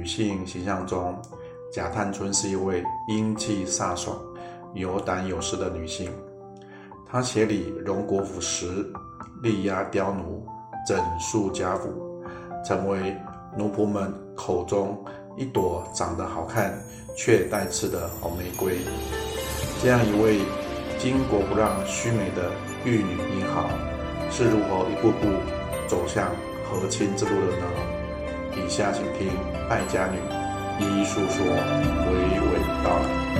女性形象中，贾探春是一位英气飒爽、有胆有识的女性。她协理荣国府时，力压刁奴，整肃家府，成为奴仆们口中一朵长得好看却带刺的红玫瑰。这样一位巾帼不让须眉的玉女英豪，是如何一步步走向和亲之路的呢？以下请听败家女一一述说，娓娓道来。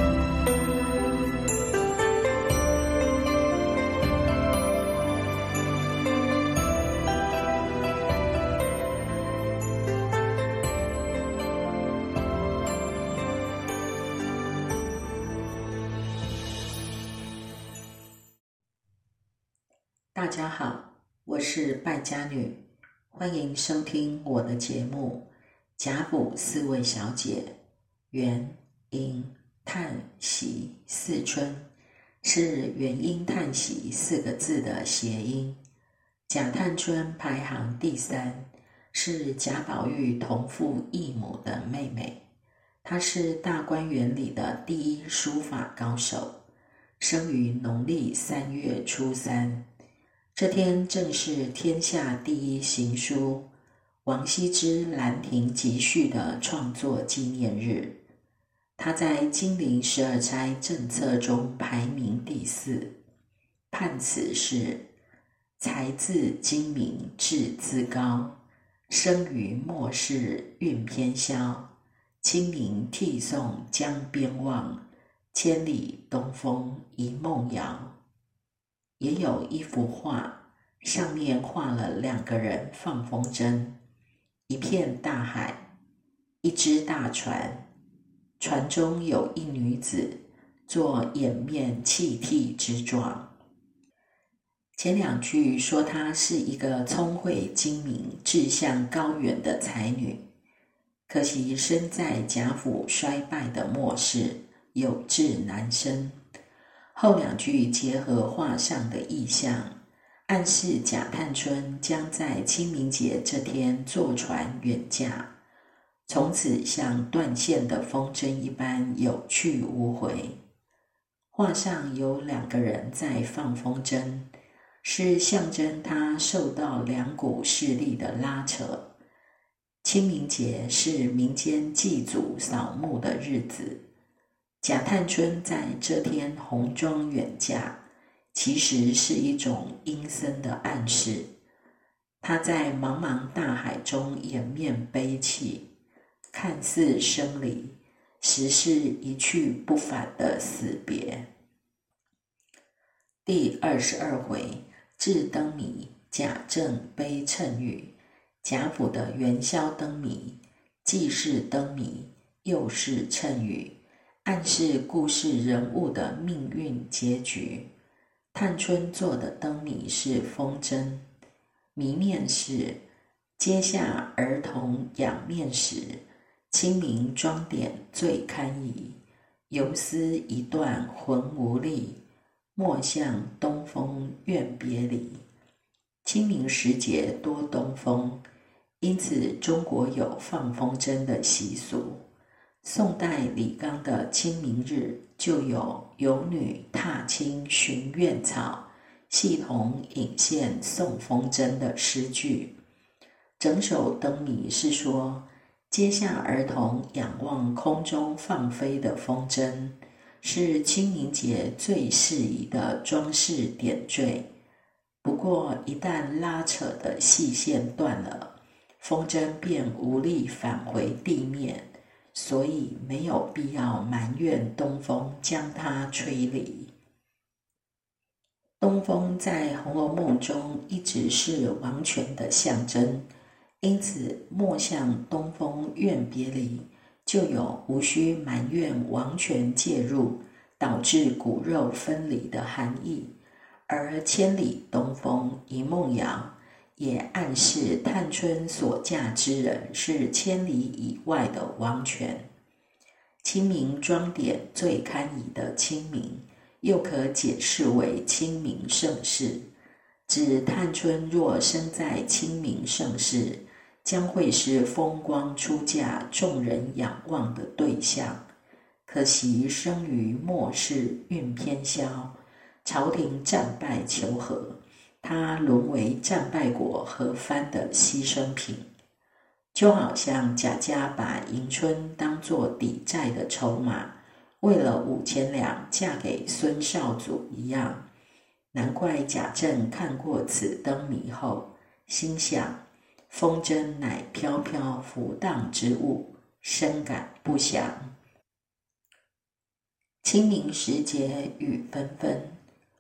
大家好，我是败家女，欢迎收听我的节目《贾府四位小姐》。元英叹息四春是元英叹息四个字的谐音。贾探春排行第三，是贾宝玉同父异母的妹妹。她是大观园里的第一书法高手，生于农历三月初三。这天正是天下第一行书王羲之《兰亭集序》的创作纪念日，他在金陵十二钗正册中排名第四。判词是：才自精明，志自高，生于末世运偏消。清明涕送江边望，千里东风一梦遥。也有一幅画，上面画了两个人放风筝，一片大海，一只大船，船中有一女子，做掩面泣涕之状。前两句说她是一个聪慧精明、志向高远的才女，可惜身在贾府衰败的末世，有志难伸。后两句结合画上的意象，暗示贾探春将在清明节这天坐船远嫁，从此像断线的风筝一般有去无回。画上有两个人在放风筝，是象征他受到两股势力的拉扯。清明节是民间祭祖扫墓的日子。贾探春在这天红妆远嫁，其实是一种阴森的暗示。她在茫茫大海中掩面悲泣，看似生离，实是一去不返的死别。第二十二回，至灯谜，贾政悲谶语。贾府的元宵灯谜，既是灯谜，又是谶语。暗示故事人物的命运结局。探春做的灯谜是风筝，谜面是：阶下儿童仰面时，清明妆点最堪宜。游丝一断魂无力，莫向东风怨别离。清明时节多东风，因此中国有放风筝的习俗。宋代李纲的《清明日》就有“游女踏青寻苑草，系统引线送风筝”的诗句。整首灯谜是说，阶下儿童仰望空中放飞的风筝，是清明节最适宜的装饰点缀。不过，一旦拉扯的细线断了，风筝便无力返回地面。所以没有必要埋怨东风将它吹离。东风在《红楼梦》中一直是王权的象征，因此莫向东风怨别离，就有无需埋怨王权介入导致骨肉分离的含义。而千里东风一梦遥。也暗示探春所嫁之人是千里以外的王权。清明装点最堪宜的清明，又可解释为清明盛世，指探春若生在清明盛世，将会是风光出嫁、众人仰望的对象。可惜生于末世，运偏消，朝廷战败求和，他沦为战败国和藩的牺牲品，就好像贾家把迎春当作抵债的筹码，为了五千两嫁给孙少祖一样。难怪贾政看过此灯谜后，心想：风筝乃飘飘浮荡之物，深感不祥。清明时节雨纷纷，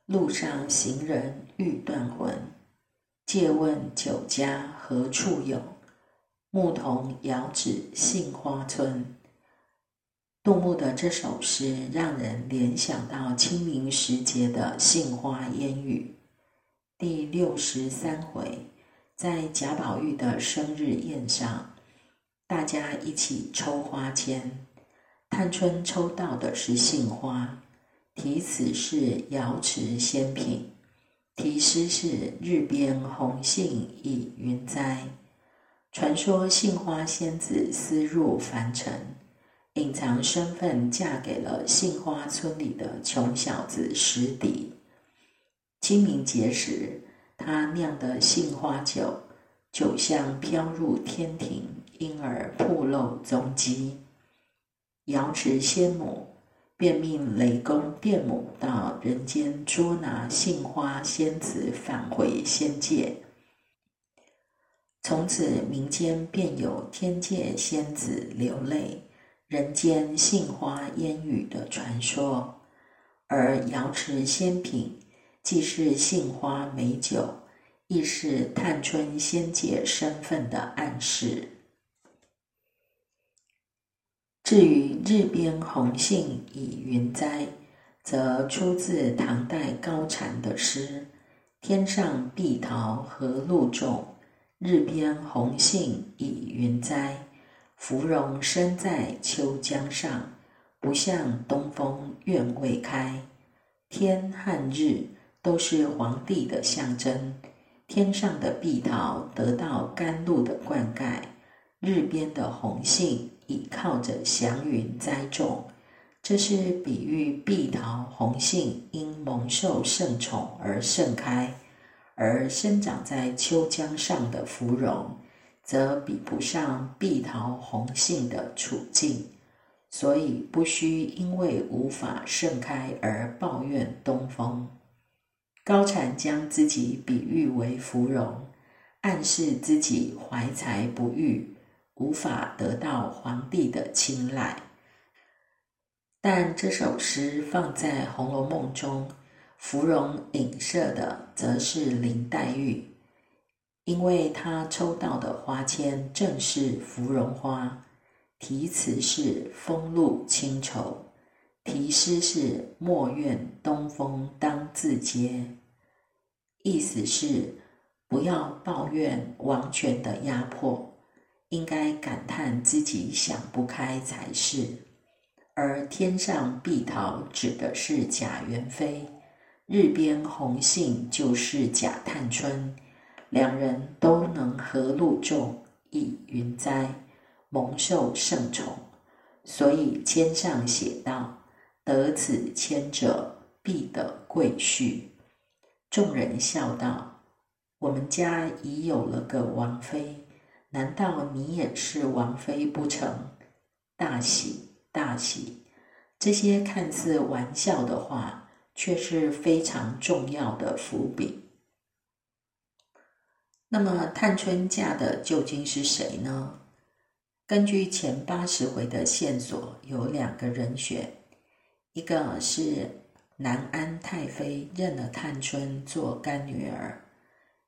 路上行人欲断魂。借问酒家何处有？牧童遥指杏花村。杜牧的这首诗让人联想到清明时节的杏花烟雨。第六十三回，在贾宝玉的生日宴上，大家一起抽花签。探春抽到的是杏花，题词是瑶池仙品，题诗是日边红杏倚云栽。传说杏花仙子私入凡尘，隐藏身份，嫁给了杏花村里的穷小子石迪。清明节时，他酿的杏花酒，酒香飘入天庭，因而曝露踪迹。瑶池仙母便命雷公电母到人间捉拿杏花仙子，返回仙界。从此民间便有天界仙子流泪，人间杏花烟雨的传说。而瑶池仙品既是杏花美酒，亦是探春仙界身份的暗示。至于“日边红杏已云栽”，则出自唐代高禅的诗：“天上碧桃何路种，日边红杏已云栽。芙蓉生在秋江上，不向东风怨未开。”天和日都是皇帝的象征，天上的碧桃得到甘露的灌溉，日边的红杏。倚靠着祥云栽种，这是比喻碧桃、红杏因蒙受圣宠而盛开；而生长在秋江上的芙蓉，则比不上碧桃、红杏的处境，所以不需因为无法盛开而抱怨东风。高禅将自己比喻为芙蓉，暗示自己怀才不遇。无法得到皇帝的青睐，但这首诗放在《红楼梦》中，芙蓉影射的则是林黛玉，因为她抽到的花签正是芙蓉花，题词是“风露清愁”，题诗是“莫怨东风当自嗟”，意思是不要抱怨王权的压迫。应该感叹自己想不开才是，而天上碧桃指的是贾元妃，日边红杏就是贾探春，两人都能和禄种，以云栽，蒙受圣宠，所以签上写道：“得此签者，必得贵婿。”众人笑道：“我们家已有了个王妃。”难道你也是王妃不成？大喜大喜！这些看似玩笑的话，却是非常重要的伏笔。那么，探春嫁的究竟是谁呢？根据前八十回的线索，有两个人选：一个是南安太妃认了探春做干女儿，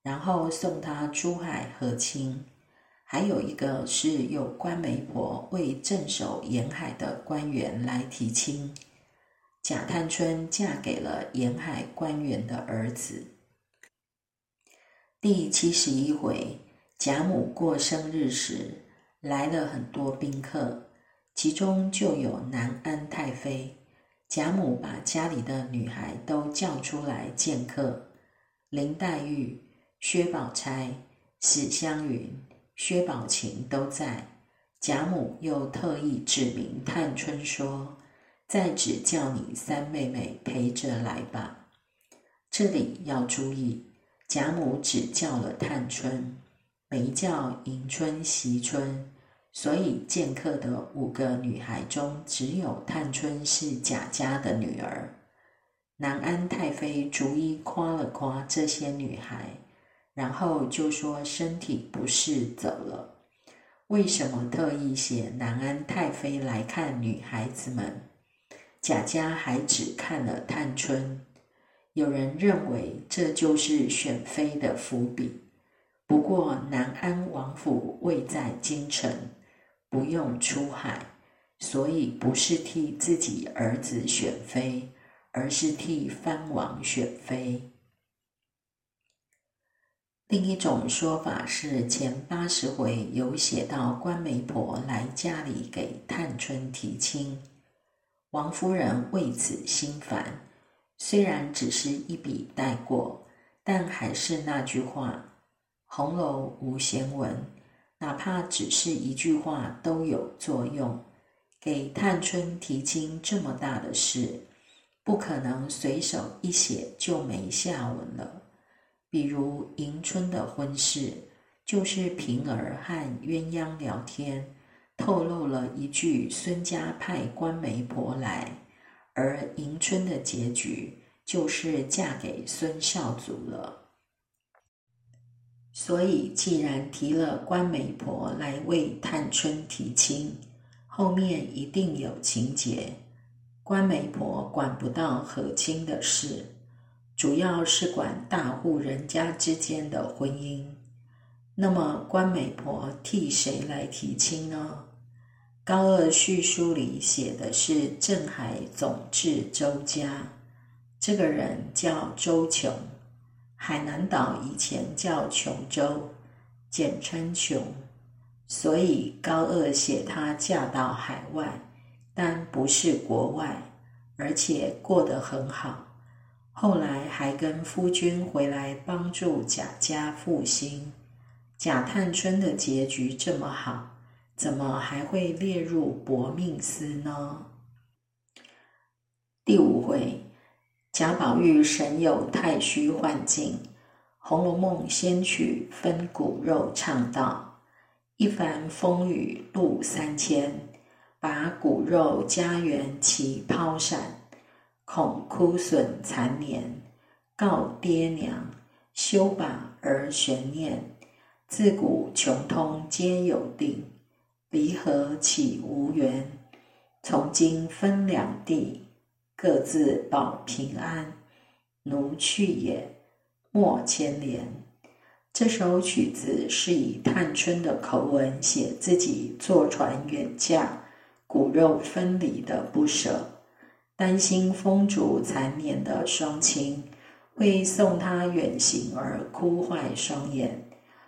然后送她珠海和亲。还有一个是有关媒婆为镇守沿海的官员来提亲，贾探春嫁给了沿海官员的儿子。第七十一回，贾母过生日时来了很多宾客，其中就有南安太妃。贾母把家里的女孩都叫出来见客：林黛玉、薛宝钗、史湘云。薛宝琴都在，贾母又特意指明探春说：“再只叫你三妹妹陪着来吧。”这里要注意，贾母只叫了探春，没叫迎春、惜春，所以见客的五个女孩中，只有探春是贾家的女儿。南安太妃逐一夸了夸这些女孩，然后就说身体不适走了。为什么特意写南安太妃来看女孩子们？贾家还只看了探春。有人认为这就是选妃的伏笔。不过南安王府位在京城，不用出海，所以不是替自己儿子选妃。而是替藩王选妃。另一种说法是，前八十回有写到关媒婆来家里给探春提亲，王夫人为此心烦。虽然只是一笔带过，但还是那句话：“红楼无闲文，哪怕只是一句话都有作用。”给探春提亲这么大的事。不可能随手一写就没下文了。比如迎春的婚事，就是平儿和鸳鸯聊天，透露了一句孙家派官媒婆来，而迎春的结局就是嫁给孙孝祖了。所以，既然提了官媒婆来为探春提亲，后面一定有情节。关媒婆管不到和亲的事，主要是管大户人家之间的婚姻。那么，关媒婆替谁来提亲呢？高二叙书里写的是镇海总治周家，这个人叫周琼，海南岛以前叫琼州，简称琼，所以高二写她嫁到海外。但不是国外，而且过得很好。后来还跟夫君回来帮助贾家复兴。贾探春的结局这么好，怎么还会列入薄命司呢？第五回，贾宝玉神游太虚幻境，《红楼梦》仙曲分骨肉唱道：一番风雨路三千。把骨肉家园齐抛散，恐枯损残年。告爹娘，休把儿悬念。自古穷通皆有定，离合岂无缘？从今分两地，各自保平安。奴去也，莫牵连。这首曲子是以探春的口吻写自己坐船远嫁。骨肉分离的不舍，担心风烛残年的双亲会送他远行而哭坏双眼，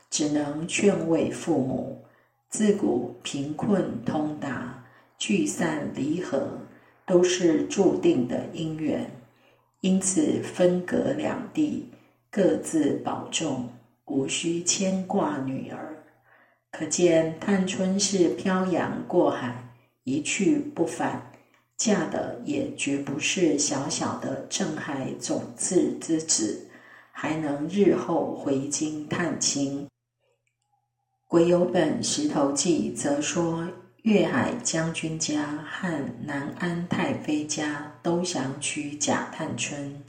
只能劝慰父母：自古贫困通达，聚散离合都是注定的因缘，因此分隔两地，各自保重，无需牵挂女儿。可见探春是漂洋过海。一去不返，嫁的也绝不是小小的镇海总治之子，还能日后回京探亲。癸酉本《石头记》则说，粤海将军家和南安太妃家都想娶贾探春，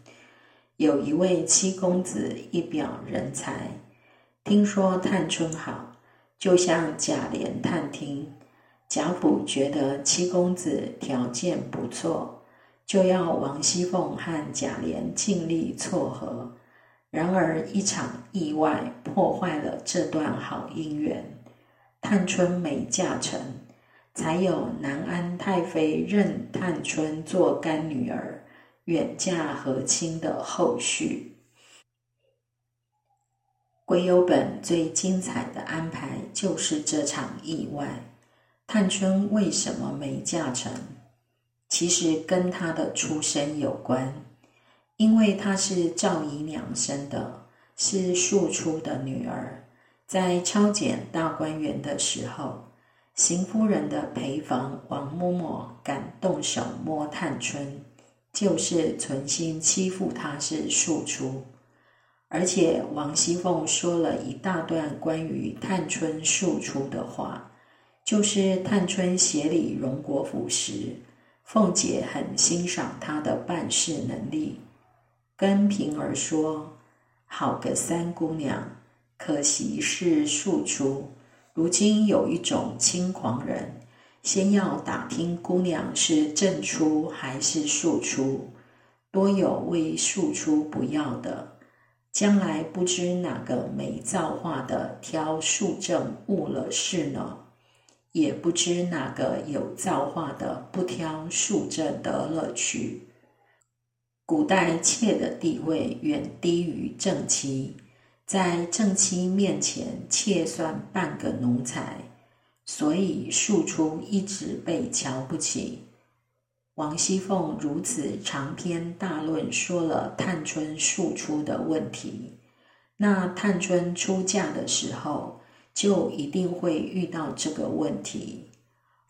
有一位七公子一表人才，听说探春好，就向贾琏探听。贾府觉得七公子条件不错，就要王熙凤和贾琏尽力撮合。然而一场意外破坏了这段好姻缘，探春没嫁成，才有南安太妃认探春做干女儿，远嫁和亲的后续。癸酉本最精彩的安排就是这场意外。探春为什么没嫁成？其实跟她的出身有关，因为她是赵姨娘生的，是庶出的女儿，在抄检大观园的时候，邢夫人的陪房王嬷嬷敢动手摸探春，就是存心欺负她是庶出。而且王熙凤说了一大段关于探春庶出的话，就是探春协理荣国府时，凤姐很欣赏她的办事能力，跟平儿说：“好个三姑娘。”可惜是庶出，如今有一种轻狂人，先要打听姑娘是正出还是庶出，多有为庶出不要的，将来不知哪个没造化的挑庶正误了事呢，也不知哪个有造化的不挑庶正得乐趣。古代妾的地位远低于正妻。在正妻面前，妾算半个奴才，所以庶出一直被瞧不起。王熙凤如此长篇大论说了探春庶出的问题，那探春出嫁的时候，就一定会遇到这个问题。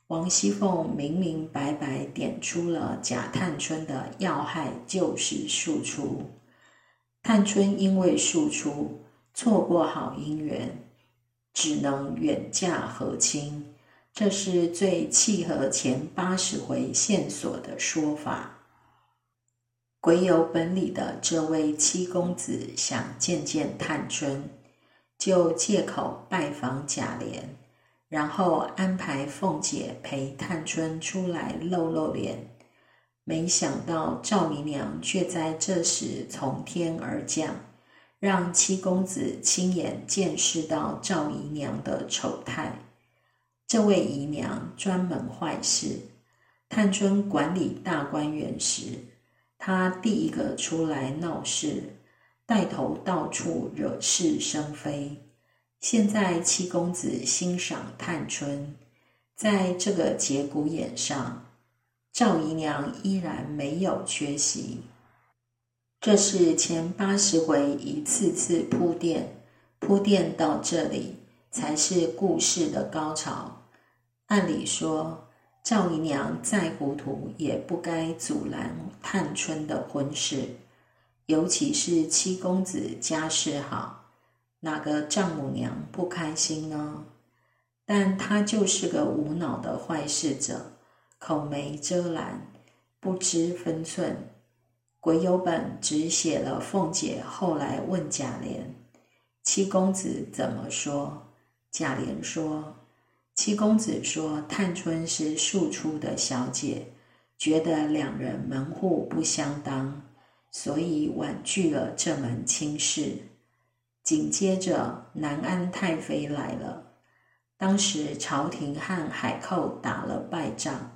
王熙凤明明白白点出了假探春的要害，就是庶出。探春因为庶出。错过好姻缘，只能远嫁和亲，这是最契合前八十回线索的说法。鬼有本里的这位七公子想见见探春，就借口拜访贾琏，然后安排凤姐陪探春出来露露脸。没想到赵姨娘却在这时从天而降。让七公子亲眼见识到赵姨娘的丑态。这位姨娘专门坏事。探春管理大观园时，她第一个出来闹事，带头到处惹是生非。现在七公子欣赏探春，在这个节骨眼上，赵姨娘依然没有缺席。这是前八十回一次次铺垫，铺垫到这里才是故事的高潮。按理说，赵姨娘再糊涂也不该阻拦探春的婚事，尤其是七公子家世好，哪个丈母娘不开心呢？但她就是个无脑的坏事者，口没遮拦，不知分寸。鬼有本只写了凤姐后来问贾琏：“七公子怎么说？”贾琏说：“七公子说探春是庶出的小姐，觉得两人门户不相当，所以婉拒了这门亲事。”紧接着南安太妃来了，当时朝廷和海寇打了败仗，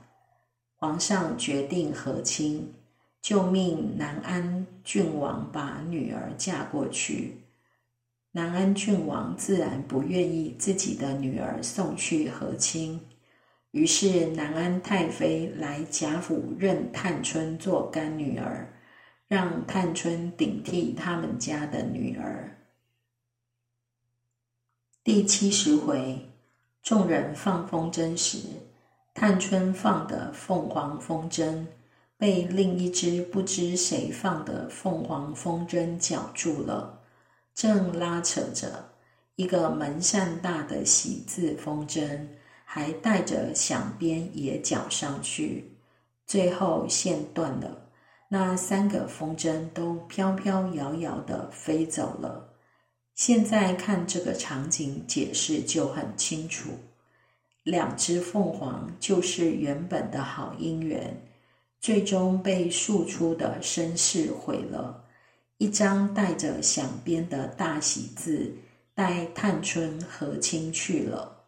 皇上决定和亲。就命南安郡王把女儿嫁过去。南安郡王自然不愿意自己的女儿送去和亲，于是南安太妃来贾府认探春做干女儿，让探春顶替他们家的女儿。第七十回，众人放风筝时，探春放的凤凰风筝。被另一只不知谁放的凤凰风筝绞住了，正拉扯着一个门扇大的喜字风筝，还带着响鞭也绞上去，最后线断了，那三个风筝都飘飘摇摇的飞走了。现在看这个场景，解释就很清楚，两只凤凰就是原本的好姻缘。最终被庶出的身世毁了，一张带着响鞭的大喜字，带探春和亲去了。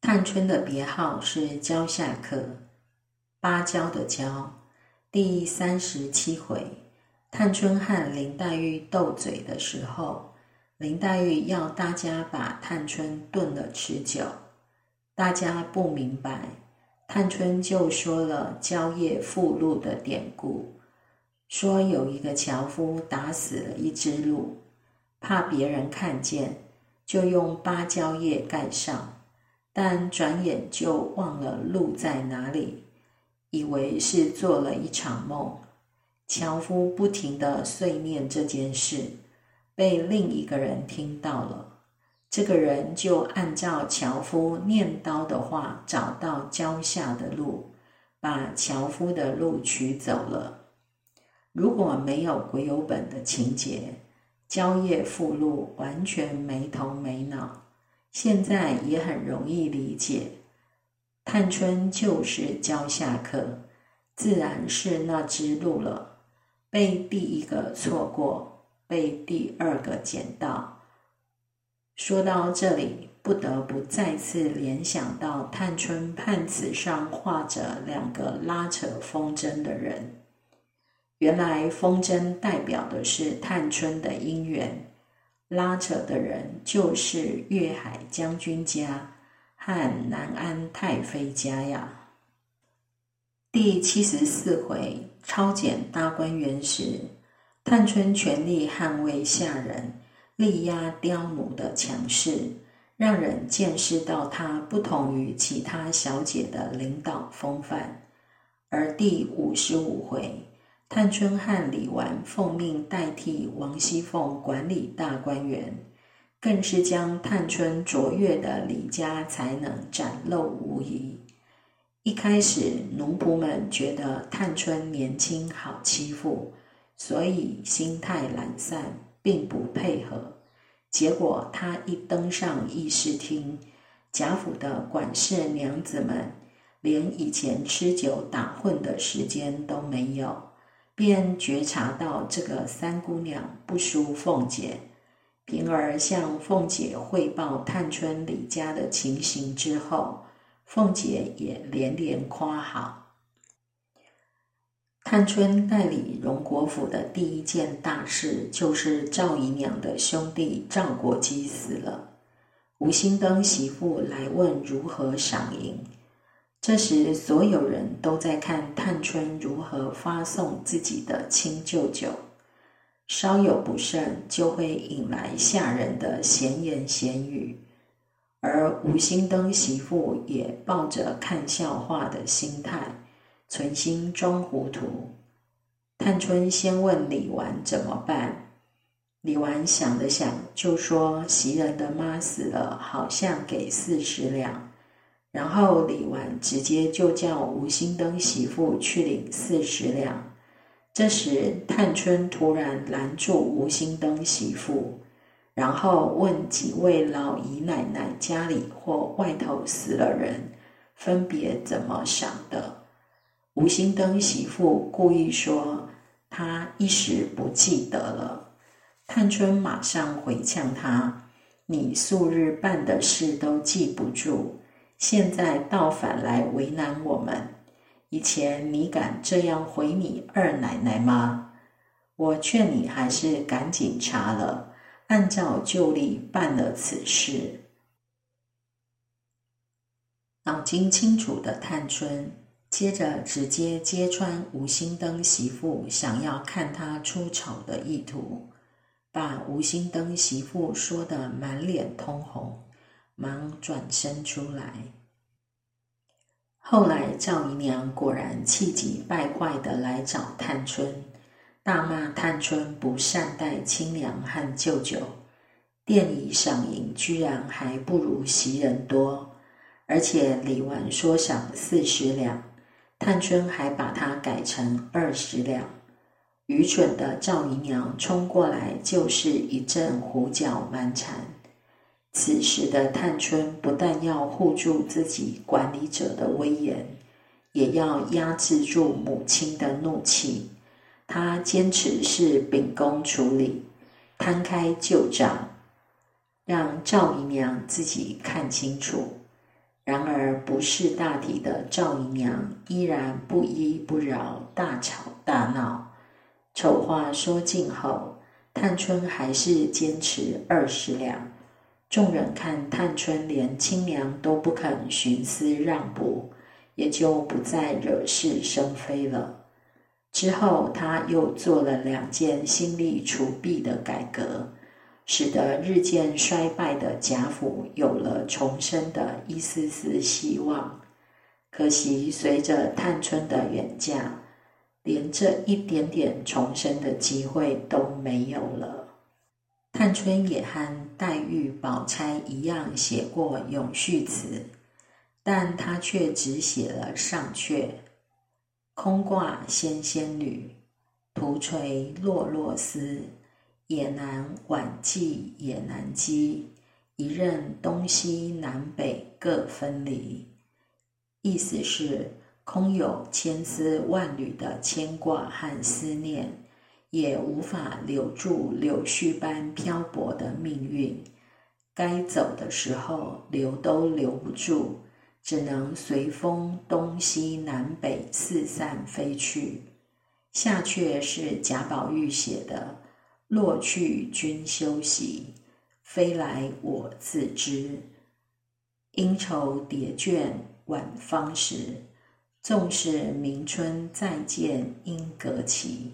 探春的别号是蕉下客，芭蕉的蕉。第三十七回，探春和林黛玉斗嘴的时候，林黛玉要大家把探春炖了吃酒，大家不明白。探春就说了蕉叶附鹿的典故，说有一个樵夫打死了一只鹿，怕别人看见，就用芭蕉叶盖上，但转眼就忘了鹿在哪里，以为是做了一场梦。樵夫不停的碎念这件事，被另一个人听到了。这个人就按照樵夫念叨的话，找到郊下的路，把樵夫的路取走了。如果没有鬼有本的情节，蕉叶附录完全没头没脑。现在也很容易理解，探春就是蕉下客，自然是那只鹿了。被第一个错过，被第二个捡到。说到这里，不得不再次联想到探春判词上画着两个拉扯风筝的人。原来风筝代表的是探春的姻缘，拉扯的人就是粤海将军家和南安太妃家呀。第七十四回超检大观园时，探春全力捍卫下人。力压刁奴的强势，让人见识到她不同于其他小姐的领导风范。而第五十五回，探春和李纨奉命代替王熙凤管理大观园，更是将探春卓越的李家才能展露无遗。一开始，奴仆们觉得探春年轻好欺负，所以心态懒散。并不配合，结果他一登上议事厅，贾府的管事娘子们连以前吃酒打混的时间都没有，便觉察到这个三姑娘不输凤姐，平儿向凤姐汇报探春李家的情形之后，凤姐也连连夸好。探春代理荣国府的第一件大事，就是赵姨娘的兄弟赵国基死了。吴新登媳妇来问如何赏银，这时所有人都在看探春如何发送自己的亲舅舅，稍有不慎就会引来下人的闲言闲语，而吴心登媳妇也抱着看笑话的心态。存心装糊涂。探春先问李纨怎么办，李纨想了想，就说袭人的妈死了，好像给四十两。然后李纨直接就叫吴心登媳妇去领四十两。这时探春突然拦住吴心登媳妇，然后问几位老姨奶奶家里或外头死了人，分别怎么想的。吴心登媳妇故意说：“他一时不记得了。”探春马上回呛他：“你素日办的事都记不住，现在倒反来为难我们。以前你敢这样回你二奶奶吗？我劝你还是赶紧查了，按照旧例办了此事。”脑筋清楚的探春。接着直接揭穿吴心登媳妇想要看他出丑的意图，把吴心登媳妇说得满脸通红，忙转身出来。后来赵姨娘果然气急败坏的来找探春，大骂探春不善待亲娘和舅舅，店里赏银居然还不如袭人多，而且李纨说赏四十两。探春还把它改成二十两，愚蠢的赵姨娘冲过来就是一阵胡搅蛮缠。此时的探春不但要护住自己管理者的威严，也要压制住母亲的怒气。她坚持是秉公处理，摊开旧账，让赵姨娘自己看清楚。然而，不识大体的赵姨娘依然不依不饶，大吵大闹。丑话说尽后，探春还是坚持二十两。众人看探春连亲娘都不肯徇私让步，也就不再惹是生非了。之后，他又做了两件心力除弊的改革。使得日渐衰败的贾府有了重生的一丝丝希望。可惜，随着探春的远嫁，连这一点点重生的机会都没有了。探春也和黛玉、宝钗一样写过咏絮词，但她却只写了上阙：“空挂纤纤缕，徒垂落落丝。也难挽寄也难羁，一任东西南北各分离。”意思是空有千丝万缕的牵挂和思念，也无法留住柳絮般漂泊的命运。该走的时候留都留不住，只能随风东西南北四散飞去。下阙是贾宝玉写的：“落去君休息，飞来我自知。应愁叠卷。”晚芳时，纵是明春再见应隔期。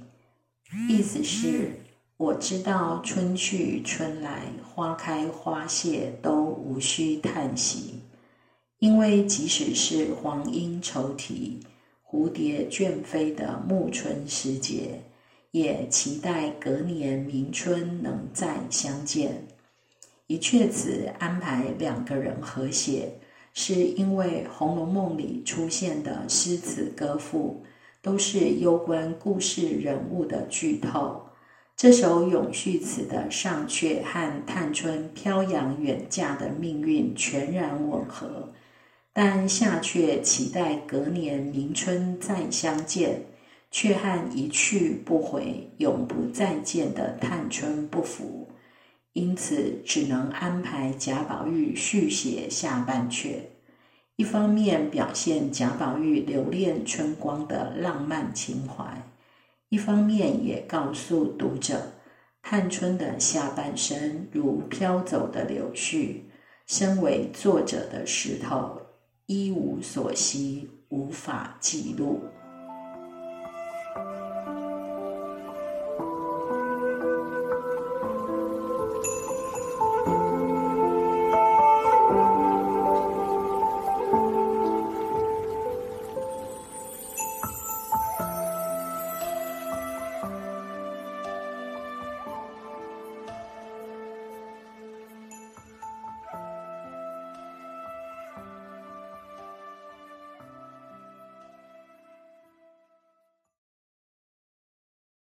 意思是，我知道春去春来，花开花谢都无需叹息，因为即使是黄莺愁啼、蝴蝶倦飞的暮春时节，也期待隔年明春能再相见。以阙词安排两个人和谐。是因为《红楼梦》里出现的诗词歌赋都是攸关故事人物的剧透。这首咏絮词的上阙和探春飘扬远嫁的命运全然吻合，但下阙期待隔年明春再相见，却和一去不回、永不再见的探春不符。因此，只能安排贾宝玉续写下半阙，一方面表现贾宝玉留恋春光的浪漫情怀，一方面也告诉读者，探春的下半生如飘走的柳絮，身为作者的石头，一无所惜，无法记录。